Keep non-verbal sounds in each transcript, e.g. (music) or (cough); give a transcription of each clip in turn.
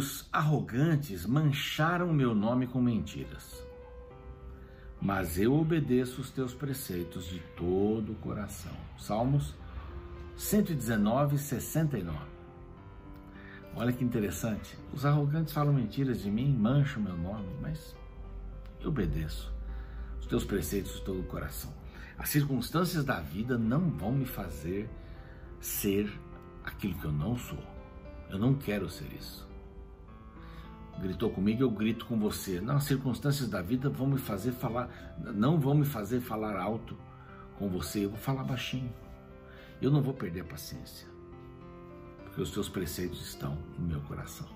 Os arrogantes mancharam meu nome com mentiras, mas eu obedeço os teus preceitos de todo o coração. Salmos 119, 69. Olha que interessante. Os arrogantes falam mentiras de mim, mancham meu nome, mas eu obedeço os teus preceitos de todo o coração. As circunstâncias da vida não vão me fazer ser aquilo que eu não sou. Eu não quero ser isso. Gritou comigo, eu grito com você. Não, as circunstâncias da vida vão me fazer falar, não vão me fazer falar alto com você, eu vou falar baixinho. Eu não vou perder a paciência, porque os teus preceitos estão no meu coração.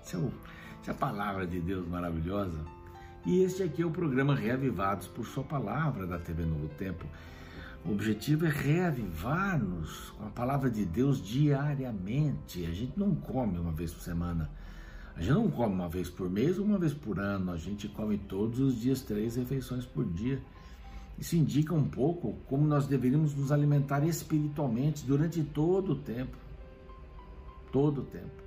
Essa é, essa é a palavra de Deus maravilhosa. E este aqui é o programa Reavivados por Sua Palavra da TV Novo Tempo. O objetivo é reavivar-nos com a palavra de Deus diariamente. A gente não come uma vez por semana. A gente não come uma vez por mês ou uma vez por ano. A gente come todos os dias três refeições por dia. Isso indica um pouco como nós deveríamos nos alimentar espiritualmente durante todo o tempo. Todo o tempo.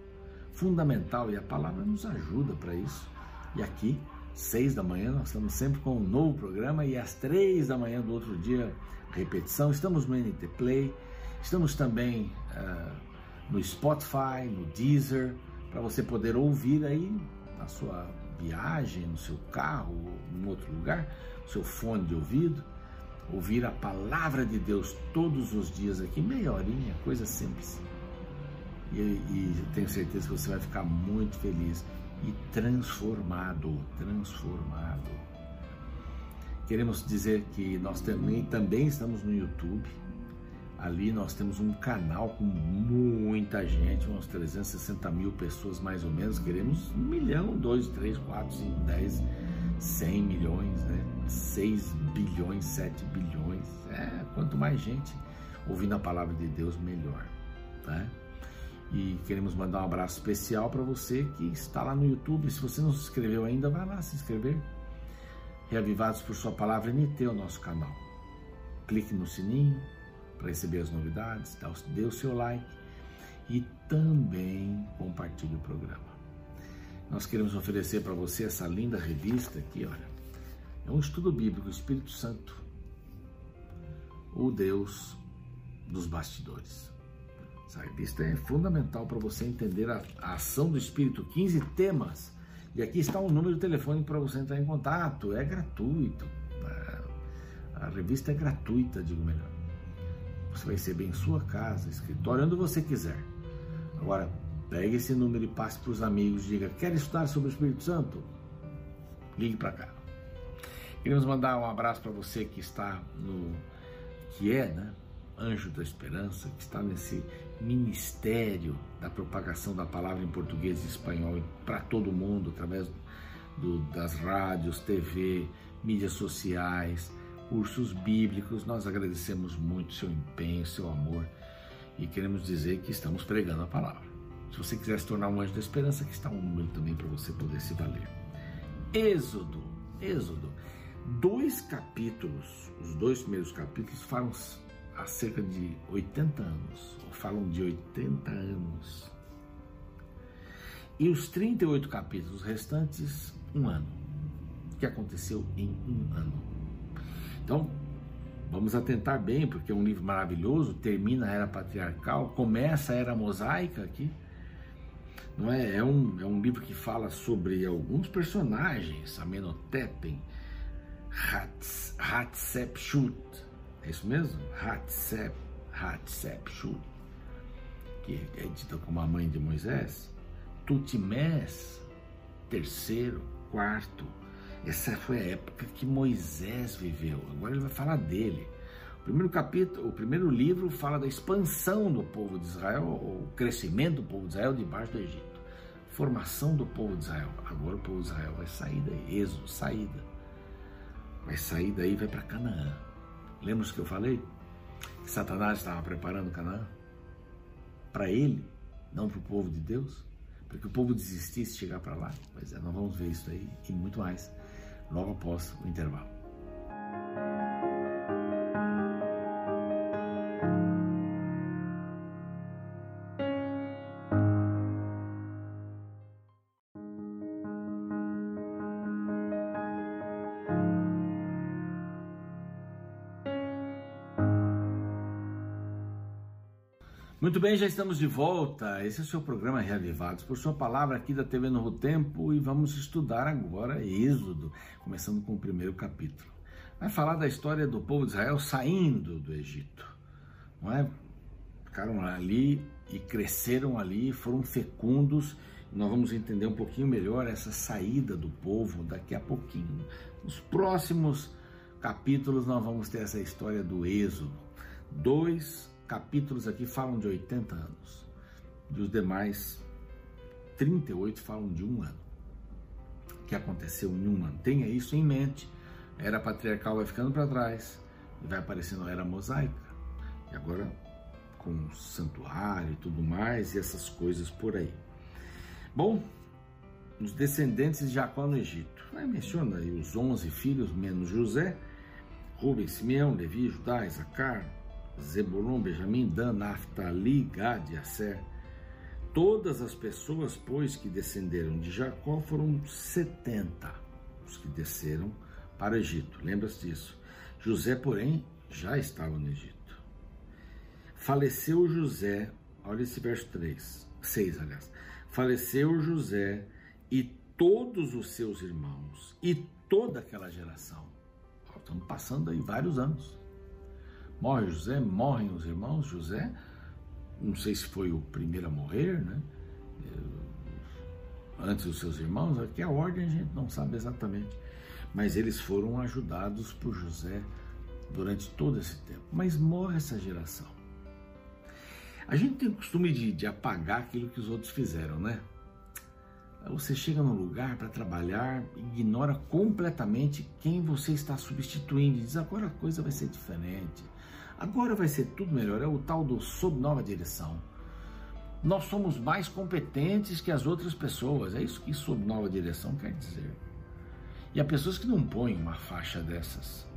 Fundamental e a palavra nos ajuda para isso. E aqui seis da manhã, nós estamos sempre com um novo programa e às três da manhã do outro dia, repetição. Estamos no NT Play, estamos também uh, no Spotify, no Deezer, para você poder ouvir aí na sua viagem, no seu carro, em outro lugar, seu fone de ouvido, ouvir a palavra de Deus todos os dias aqui, meia horinha, coisa simples. E, e tenho certeza que você vai ficar muito feliz e transformado, transformado. Queremos dizer que nós também, também estamos no YouTube. Ali nós temos um canal com muita gente, uns 360 mil pessoas mais ou menos. Queremos um milhão, dois, três, quatro, cinco, dez, cem milhões, né? Seis bilhões, sete bilhões. É, quanto mais gente ouvindo a palavra de Deus, melhor. Né? E queremos mandar um abraço especial para você que está lá no YouTube. Se você não se inscreveu ainda, vai lá se inscrever. Reavivados por Sua Palavra NT, o nosso canal. Clique no sininho para receber as novidades, dê o seu like e também compartilhe o programa. Nós queremos oferecer para você essa linda revista aqui, olha. É um estudo bíblico, o Espírito Santo, o Deus dos bastidores. Essa revista é fundamental para você entender a, a, ação do Espírito, 15 temas. E aqui está um número de telefone para você entrar em contato, é gratuito. A revista é gratuita, digo melhor. Você vai receber em sua casa, escritório, onde você quiser. Agora, pegue esse número e passe para os amigos, diga, quer estudar sobre o Espírito Santo? Ligue para cá. Queremos mandar um abraço para você que está no que é, né? Anjo da Esperança, que está nesse ministério da propagação da palavra em português e espanhol para todo mundo, através do, das rádios, TV, mídias sociais, cursos bíblicos. Nós agradecemos muito seu empenho, seu amor e queremos dizer que estamos pregando a palavra. Se você quiser se tornar um anjo da esperança, aqui está um número também para você poder se valer. Êxodo, Êxodo. Dois capítulos, os dois primeiros capítulos falam há cerca de 80 anos, ou falam de 80 anos. E os 38 capítulos restantes, um ano. O que aconteceu em um ano? Então, vamos atentar bem, porque é um livro maravilhoso, termina a era patriarcal, começa a era mosaica aqui. Não é? É um, é um livro que fala sobre alguns personagens, Amenhotep, Hatshepsut, é isso mesmo? Hatsep, Hatshepsut, que é dita como a mãe de Moisés. Tutmés, terceiro, quarto. Essa foi a época que Moisés viveu. Agora ele vai falar dele. O primeiro capítulo, o primeiro livro fala da expansão do povo de Israel, o crescimento do povo de Israel debaixo do Egito. Formação do povo de Israel. Agora o povo de Israel vai sair daí, êxodo, saída. Vai sair daí e vai para Canaã. Lembra que eu falei? Que Satanás estava preparando Canaã? Para ele, não para o povo de Deus? Para que o povo desistisse de chegar para lá? Pois é, nós vamos ver isso aí e muito mais logo após o intervalo. Muito bem, já estamos de volta. Esse é o seu programa Reavivados, por sua palavra aqui da TV Novo Tempo e vamos estudar agora Êxodo, começando com o primeiro capítulo. Vai falar da história do povo de Israel saindo do Egito, não é? Ficaram ali e cresceram ali, foram fecundos. Nós vamos entender um pouquinho melhor essa saída do povo daqui a pouquinho. Nos próximos capítulos nós vamos ter essa história do Êxodo. Dois capítulos aqui falam de 80 anos, e os demais 38 falam de um ano. O que aconteceu em um ano? Tenha isso em mente. A era patriarcal vai ficando para trás e vai aparecendo a era mosaica. E agora com santuário e tudo mais e essas coisas por aí. Bom, os descendentes de Jacó no Egito. Aí menciona aí os 11 filhos menos José, Rubem, Simeão, Levi, Judá, Isacar, Zebulon, Benjamim, Dan, Naphtali, Gad e. Todas as pessoas, pois, que descenderam de Jacó foram 70 os que desceram para o Egito. Lembra-se disso? José, porém, já estava no Egito. Faleceu José, olha esse verso 3, 6, aliás. Faleceu José e todos os seus irmãos e toda aquela geração. Estamos passando aí vários anos. Morre José, morrem os irmãos. José, não sei se foi o primeiro a morrer, né? Antes dos seus irmãos, aqui a ordem a gente não sabe exatamente. Mas eles foram ajudados por José durante todo esse tempo. Mas morre essa geração. A gente tem o costume de, de apagar aquilo que os outros fizeram, né? Você chega num lugar para trabalhar, ignora completamente quem você está substituindo diz agora a coisa vai ser diferente. Agora vai ser tudo melhor, é o tal do sob nova direção. Nós somos mais competentes que as outras pessoas, é isso que sob nova direção quer dizer. E há pessoas que não põem uma faixa dessas,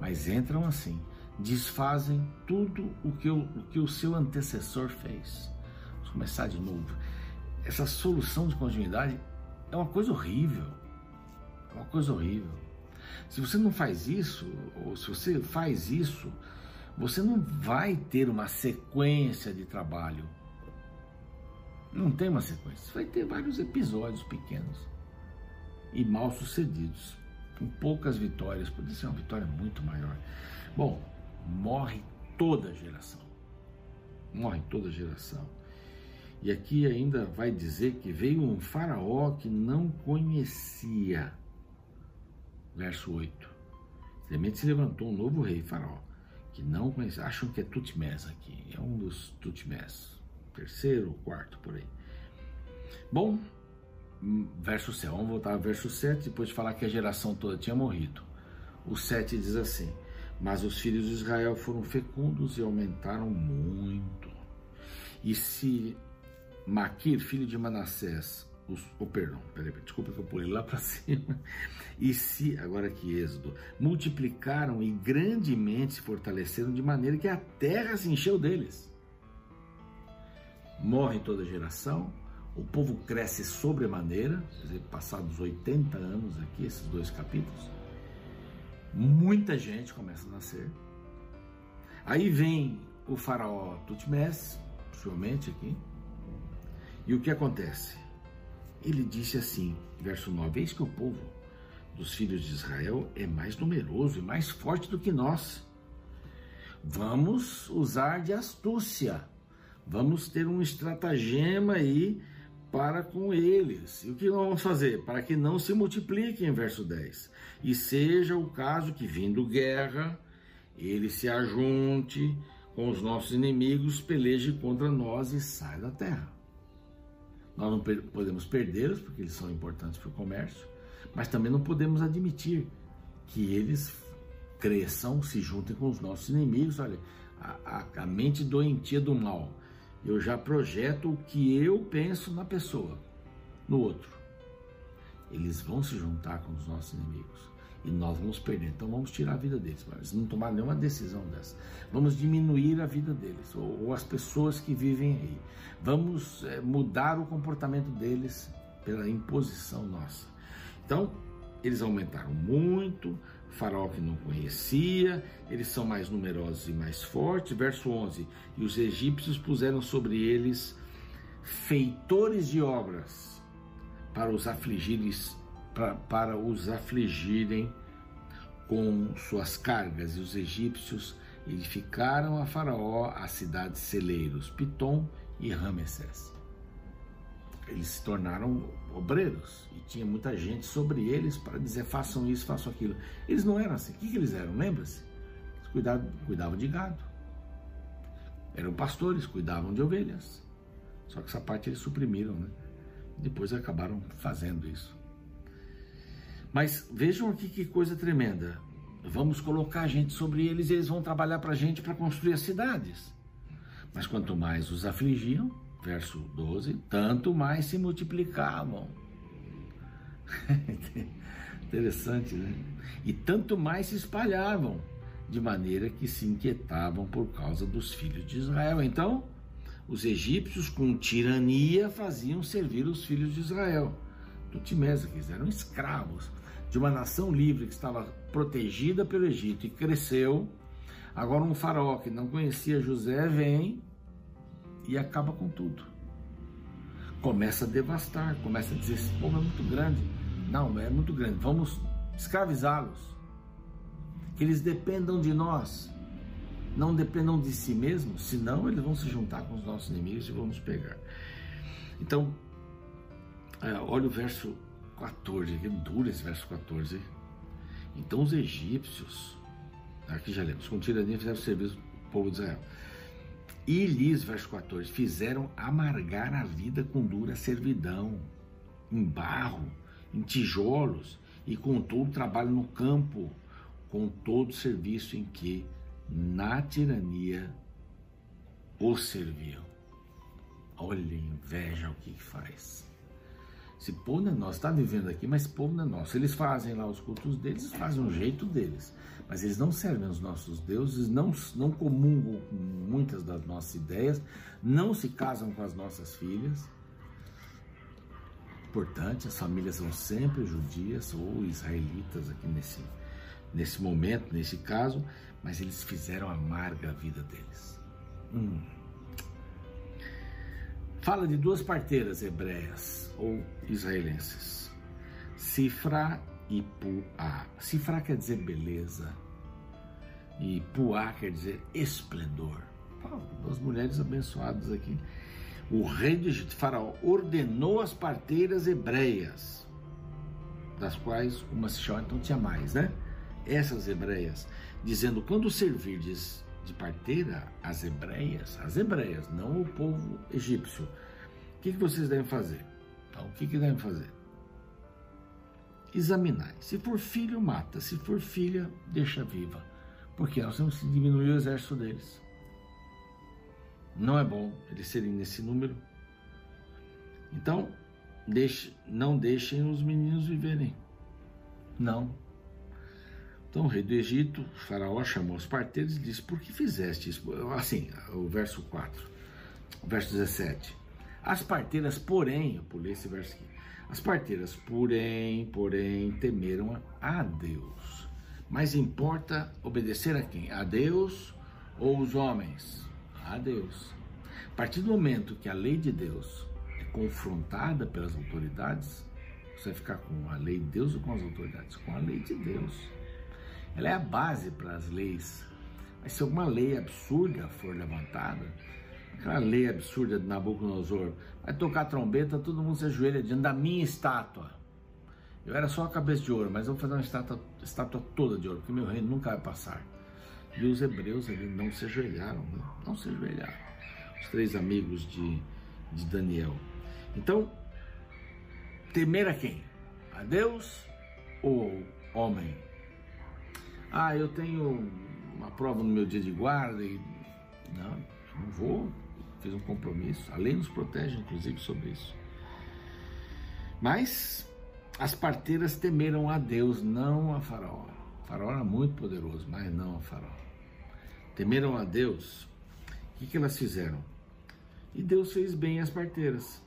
mas entram assim, desfazem tudo o que o, o, que o seu antecessor fez. Vamos começar de novo. Essa solução de continuidade é uma coisa horrível. É uma coisa horrível. Se você não faz isso, ou se você faz isso, você não vai ter uma sequência de trabalho. Não tem uma sequência. Vai ter vários episódios pequenos e mal sucedidos, com poucas vitórias. Poderia ser uma vitória muito maior. Bom, morre toda geração. Morre toda geração. E aqui ainda vai dizer que veio um faraó que não conhecia. Verso 8. Semente se levantou um novo rei, faraó que não conhecem, acham que é Tutmés aqui, é um dos Tutmés, terceiro ou quarto por aí. Bom, verso 7, vamos voltar ao verso 7, depois de falar que a geração toda tinha morrido. O 7 diz assim: Mas os filhos de Israel foram fecundos e aumentaram muito. E se Maquir, filho de Manassés, os, oh, perdão, peraí, desculpa que eu pulei lá para (laughs) cima. E se, agora aqui Êxodo, multiplicaram e grandemente se fortaleceram de maneira que a terra se encheu deles. Morre toda geração, o povo cresce sobremaneira, passados 80 anos aqui, esses dois capítulos, muita gente começa a nascer. Aí vem o faraó Tutmés, possivelmente aqui, e o que acontece? Ele disse assim, verso 9: Eis que o povo dos filhos de Israel é mais numeroso e mais forte do que nós. Vamos usar de astúcia, vamos ter um estratagema aí para com eles. E o que nós vamos fazer? Para que não se multipliquem, verso 10. E seja o caso que, vindo guerra, ele se ajunte com os nossos inimigos, peleje contra nós e saia da terra. Nós não podemos perdê-los, porque eles são importantes para o comércio, mas também não podemos admitir que eles cresçam, se juntem com os nossos inimigos. Olha, a, a, a mente doentia do mal. Eu já projeto o que eu penso na pessoa, no outro. Eles vão se juntar com os nossos inimigos e nós vamos perder. Então vamos tirar a vida deles. Eles não tomaram nenhuma decisão dessa. Vamos diminuir a vida deles, ou, ou as pessoas que vivem aí. Vamos é, mudar o comportamento deles pela imposição nossa. Então, eles aumentaram muito, Faraó que não conhecia, eles são mais numerosos e mais fortes. Verso 11: E os egípcios puseram sobre eles feitores de obras para os afligirem, para, para os afligirem com suas cargas. E os egípcios edificaram a Faraó as cidades celeiros, Pitom e Ramesés. Eles se tornaram obreiros e tinha muita gente sobre eles para dizer façam isso, façam aquilo. Eles não eram assim. O que, que eles eram? Lembra-se? Eles cuidavam, cuidavam de gado. Eram pastores, cuidavam de ovelhas. Só que essa parte eles suprimiram, né? Depois acabaram fazendo isso. Mas vejam aqui que coisa tremenda. Vamos colocar a gente sobre eles e eles vão trabalhar para a gente para construir as cidades. Mas quanto mais os afligiam, verso 12, tanto mais se multiplicavam. (laughs) Interessante, né? E tanto mais se espalhavam, de maneira que se inquietavam por causa dos filhos de Israel. Então, os egípcios, com tirania, faziam servir os filhos de Israel. Eles eram escravos de uma nação livre que estava protegida pelo Egito e cresceu. Agora um faraó que não conhecia José vem e acaba com tudo. Começa a devastar, começa a dizer: esse povo é muito grande. Não, é muito grande, vamos escravizá-los. Que eles dependam de nós, não dependam de si mesmos, senão eles vão se juntar com os nossos inimigos e vão nos pegar. Então, é, olha o verso 14, que duro esse verso 14. Então os egípcios, aqui já lemos, com tirania fizeram serviço do povo de Israel. E lhes, verso 14, fizeram amargar a vida com dura servidão, em barro, em tijolos e com todo o trabalho no campo, com todo o serviço em que, na tirania, os serviam. Olha, inveja o que faz. Esse povo não é nosso, está vivendo aqui, mas esse povo não é nosso. Eles fazem lá os cultos deles, eles fazem um jeito deles. Mas eles não servem os nossos deuses, não, não comungam com muitas das nossas ideias, não se casam com as nossas filhas. Importante, as famílias são sempre judias ou israelitas aqui nesse, nesse momento, nesse caso, mas eles fizeram amarga a vida deles. Hum. Fala de duas parteiras hebreias ou israelenses, Sifra e Puá. Sifra quer dizer beleza e Puá quer dizer esplendor. duas mulheres abençoadas aqui. O rei do Egito, Faraó, ordenou as parteiras hebreias, das quais uma se chama, então tinha mais, né? Essas hebreias, dizendo: quando servirdes de parteira as hebreias, as hebreias, não o povo egípcio. O que, que vocês devem fazer? Então, o que, que devem fazer? Examinar. Se for filho, mata. Se for filha, deixa viva. Porque nós temos que diminuir o exército deles. Não é bom eles serem nesse número. Então, deixe, não deixem os meninos viverem. Não, então o rei do Egito, Faraó, chamou os parteiros e disse: Por que fizeste isso? Assim, o verso 4, o verso 17. As parteiras, porém, eu pulei esse verso aqui. As parteiras, porém, porém, temeram a Deus. Mas importa obedecer a quem? A Deus ou os homens? A Deus. A partir do momento que a lei de Deus é confrontada pelas autoridades, você vai ficar com a lei de Deus ou com as autoridades? Com a lei de Deus. Ela é a base para as leis. Mas se alguma lei absurda for levantada, aquela lei absurda de Nabucodonosor, vai tocar trombeta, todo mundo se ajoelha diante da minha estátua. Eu era só a cabeça de ouro, mas eu vou fazer uma estátua, estátua toda de ouro, porque meu reino nunca vai passar. E os hebreus ali não se ajoelharam, não, se ajoelharam. Os três amigos de, de Daniel. Então, temer a quem? A Deus ou homem? Ah, eu tenho uma prova no meu dia de guarda e. Não, não vou. Fiz um compromisso. A lei nos protege, inclusive, sobre isso. Mas as parteiras temeram a Deus, não a Faraó. O faraó era muito poderoso, mas não a Faraó. Temeram a Deus. O que, que elas fizeram? E Deus fez bem às parteiras.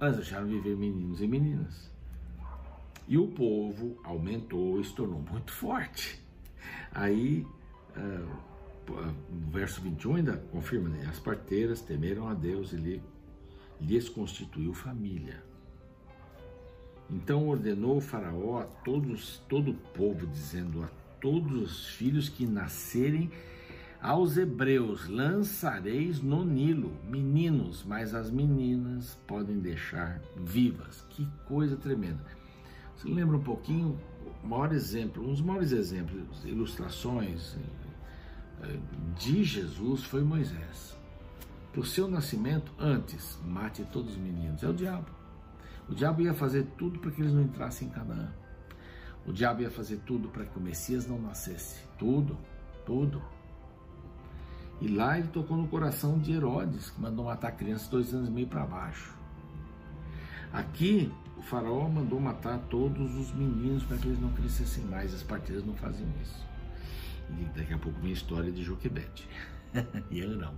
Elas deixaram viver meninos e meninas. E o povo aumentou e se tornou muito forte. Aí, uh, verso 21 ainda confirma, né? as parteiras temeram a Deus e lhe, lhes constituiu família. Então ordenou o faraó a todos, todo o povo, dizendo a todos os filhos que nascerem aos hebreus lançareis no Nilo meninos, mas as meninas podem deixar vivas. Que coisa tremenda. Você lembra um pouquinho? Maior exemplo, um dos maiores exemplos, ilustrações eh, de Jesus foi Moisés. Para o seu nascimento, antes, mate todos os meninos. É o diabo. O diabo ia fazer tudo para que eles não entrassem em Canaã. O diabo ia fazer tudo para que o Messias não nascesse. Tudo, tudo. E lá ele tocou no coração de Herodes, que mandou matar crianças dois anos e meio para baixo. Aqui, faraó mandou matar todos os meninos para que eles não crescessem mais. As partidas não faziam isso. E daqui a pouco vem a história de Joquebede. (laughs) e ele não.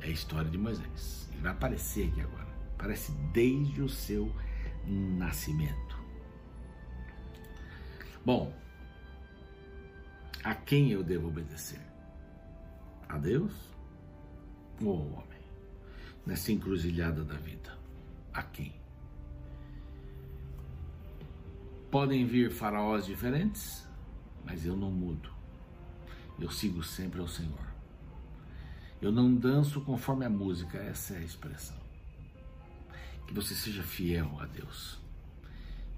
É a história de Moisés. Ele vai aparecer aqui agora. Aparece desde o seu nascimento. Bom, a quem eu devo obedecer? A Deus ou ao homem? Nessa encruzilhada da vida, a quem? Podem vir faraós diferentes, mas eu não mudo. Eu sigo sempre ao Senhor. Eu não danço conforme a música, essa é a expressão. Que você seja fiel a Deus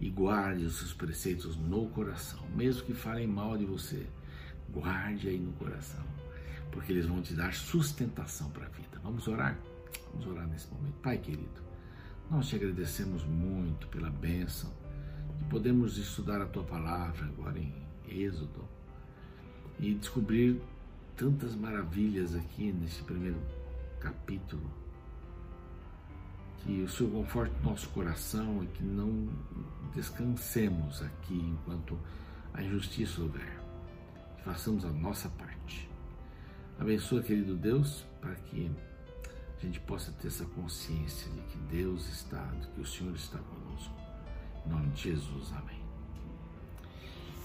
e guarde os seus preceitos no coração, mesmo que falem mal de você, guarde aí no coração porque eles vão te dar sustentação para a vida. Vamos orar? Vamos orar nesse momento. Pai querido, nós te agradecemos muito pela bênção de podermos estudar a tua palavra agora em Êxodo e descobrir tantas maravilhas aqui nesse primeiro capítulo. Que o Senhor conforte nosso coração e que não descansemos aqui enquanto a injustiça houver. Que façamos a nossa parte Abençoa, querido Deus, para que a gente possa ter essa consciência de que Deus está, de que o Senhor está conosco. Em nome de Jesus, amém.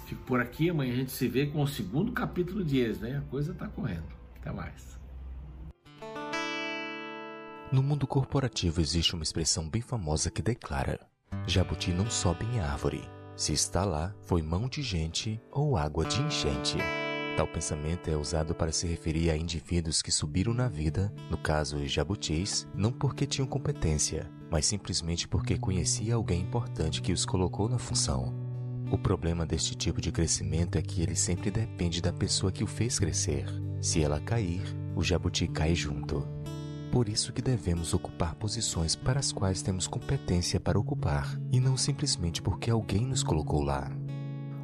Fico por aqui, amanhã a gente se vê com o segundo capítulo de Êxodo, né? A coisa está correndo. Até mais. No mundo corporativo existe uma expressão bem famosa que declara: Jabuti não sobe em árvore. Se está lá, foi mão de gente ou água de enchente. Tal pensamento é usado para se referir a indivíduos que subiram na vida, no caso os jabutis, não porque tinham competência, mas simplesmente porque conhecia alguém importante que os colocou na função. O problema deste tipo de crescimento é que ele sempre depende da pessoa que o fez crescer. Se ela cair, o jabuti cai junto. Por isso que devemos ocupar posições para as quais temos competência para ocupar, e não simplesmente porque alguém nos colocou lá.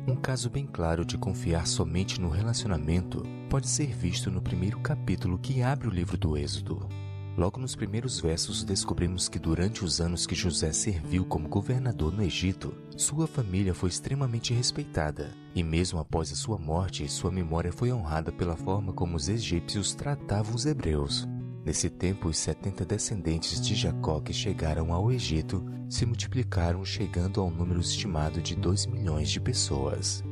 Um caso bem claro de confiar somente no relacionamento pode ser visto no primeiro capítulo que abre o livro do Êxodo. Logo nos primeiros versos, descobrimos que durante os anos que José serviu como governador no Egito, sua família foi extremamente respeitada, e mesmo após a sua morte, sua memória foi honrada pela forma como os egípcios tratavam os hebreus. Nesse tempo, os setenta descendentes de Jacó que chegaram ao Egito se multiplicaram, chegando ao número estimado de dois milhões de pessoas.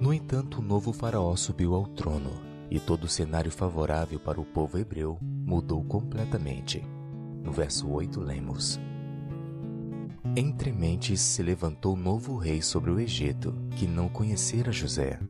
No entanto, o novo faraó subiu ao trono, e todo o cenário favorável para o povo hebreu mudou completamente. No verso 8 lemos: Entre mentes se levantou novo rei sobre o Egito, que não conhecera José.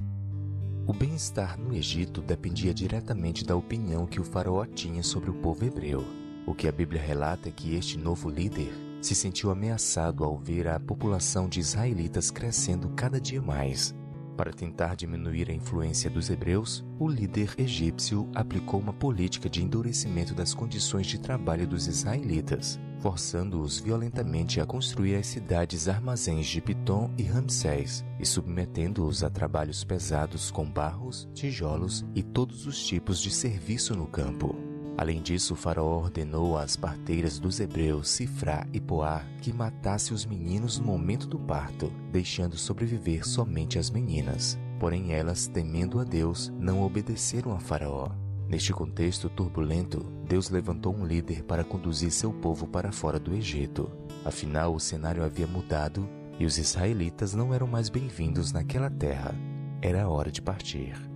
O bem-estar no Egito dependia diretamente da opinião que o faraó tinha sobre o povo hebreu. O que a Bíblia relata é que este novo líder se sentiu ameaçado ao ver a população de israelitas crescendo cada dia mais. Para tentar diminuir a influência dos hebreus, o líder egípcio aplicou uma política de endurecimento das condições de trabalho dos israelitas, forçando-os violentamente a construir as cidades armazéns de Pitom e Ramsés e submetendo-os a trabalhos pesados com barros, tijolos e todos os tipos de serviço no campo. Além disso, o faraó ordenou às parteiras dos hebreus Sifrá e Poá que matasse os meninos no momento do parto, deixando sobreviver somente as meninas. Porém, elas, temendo a Deus, não obedeceram a faraó. Neste contexto turbulento, Deus levantou um líder para conduzir seu povo para fora do Egito. Afinal, o cenário havia mudado e os israelitas não eram mais bem-vindos naquela terra. Era hora de partir.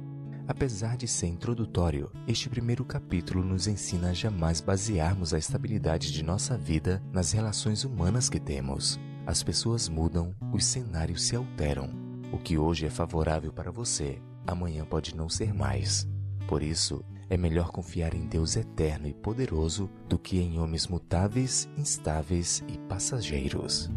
Apesar de ser introdutório, este primeiro capítulo nos ensina a jamais basearmos a estabilidade de nossa vida nas relações humanas que temos. As pessoas mudam, os cenários se alteram. O que hoje é favorável para você, amanhã pode não ser mais. Por isso, é melhor confiar em Deus eterno e poderoso do que em homens mutáveis, instáveis e passageiros.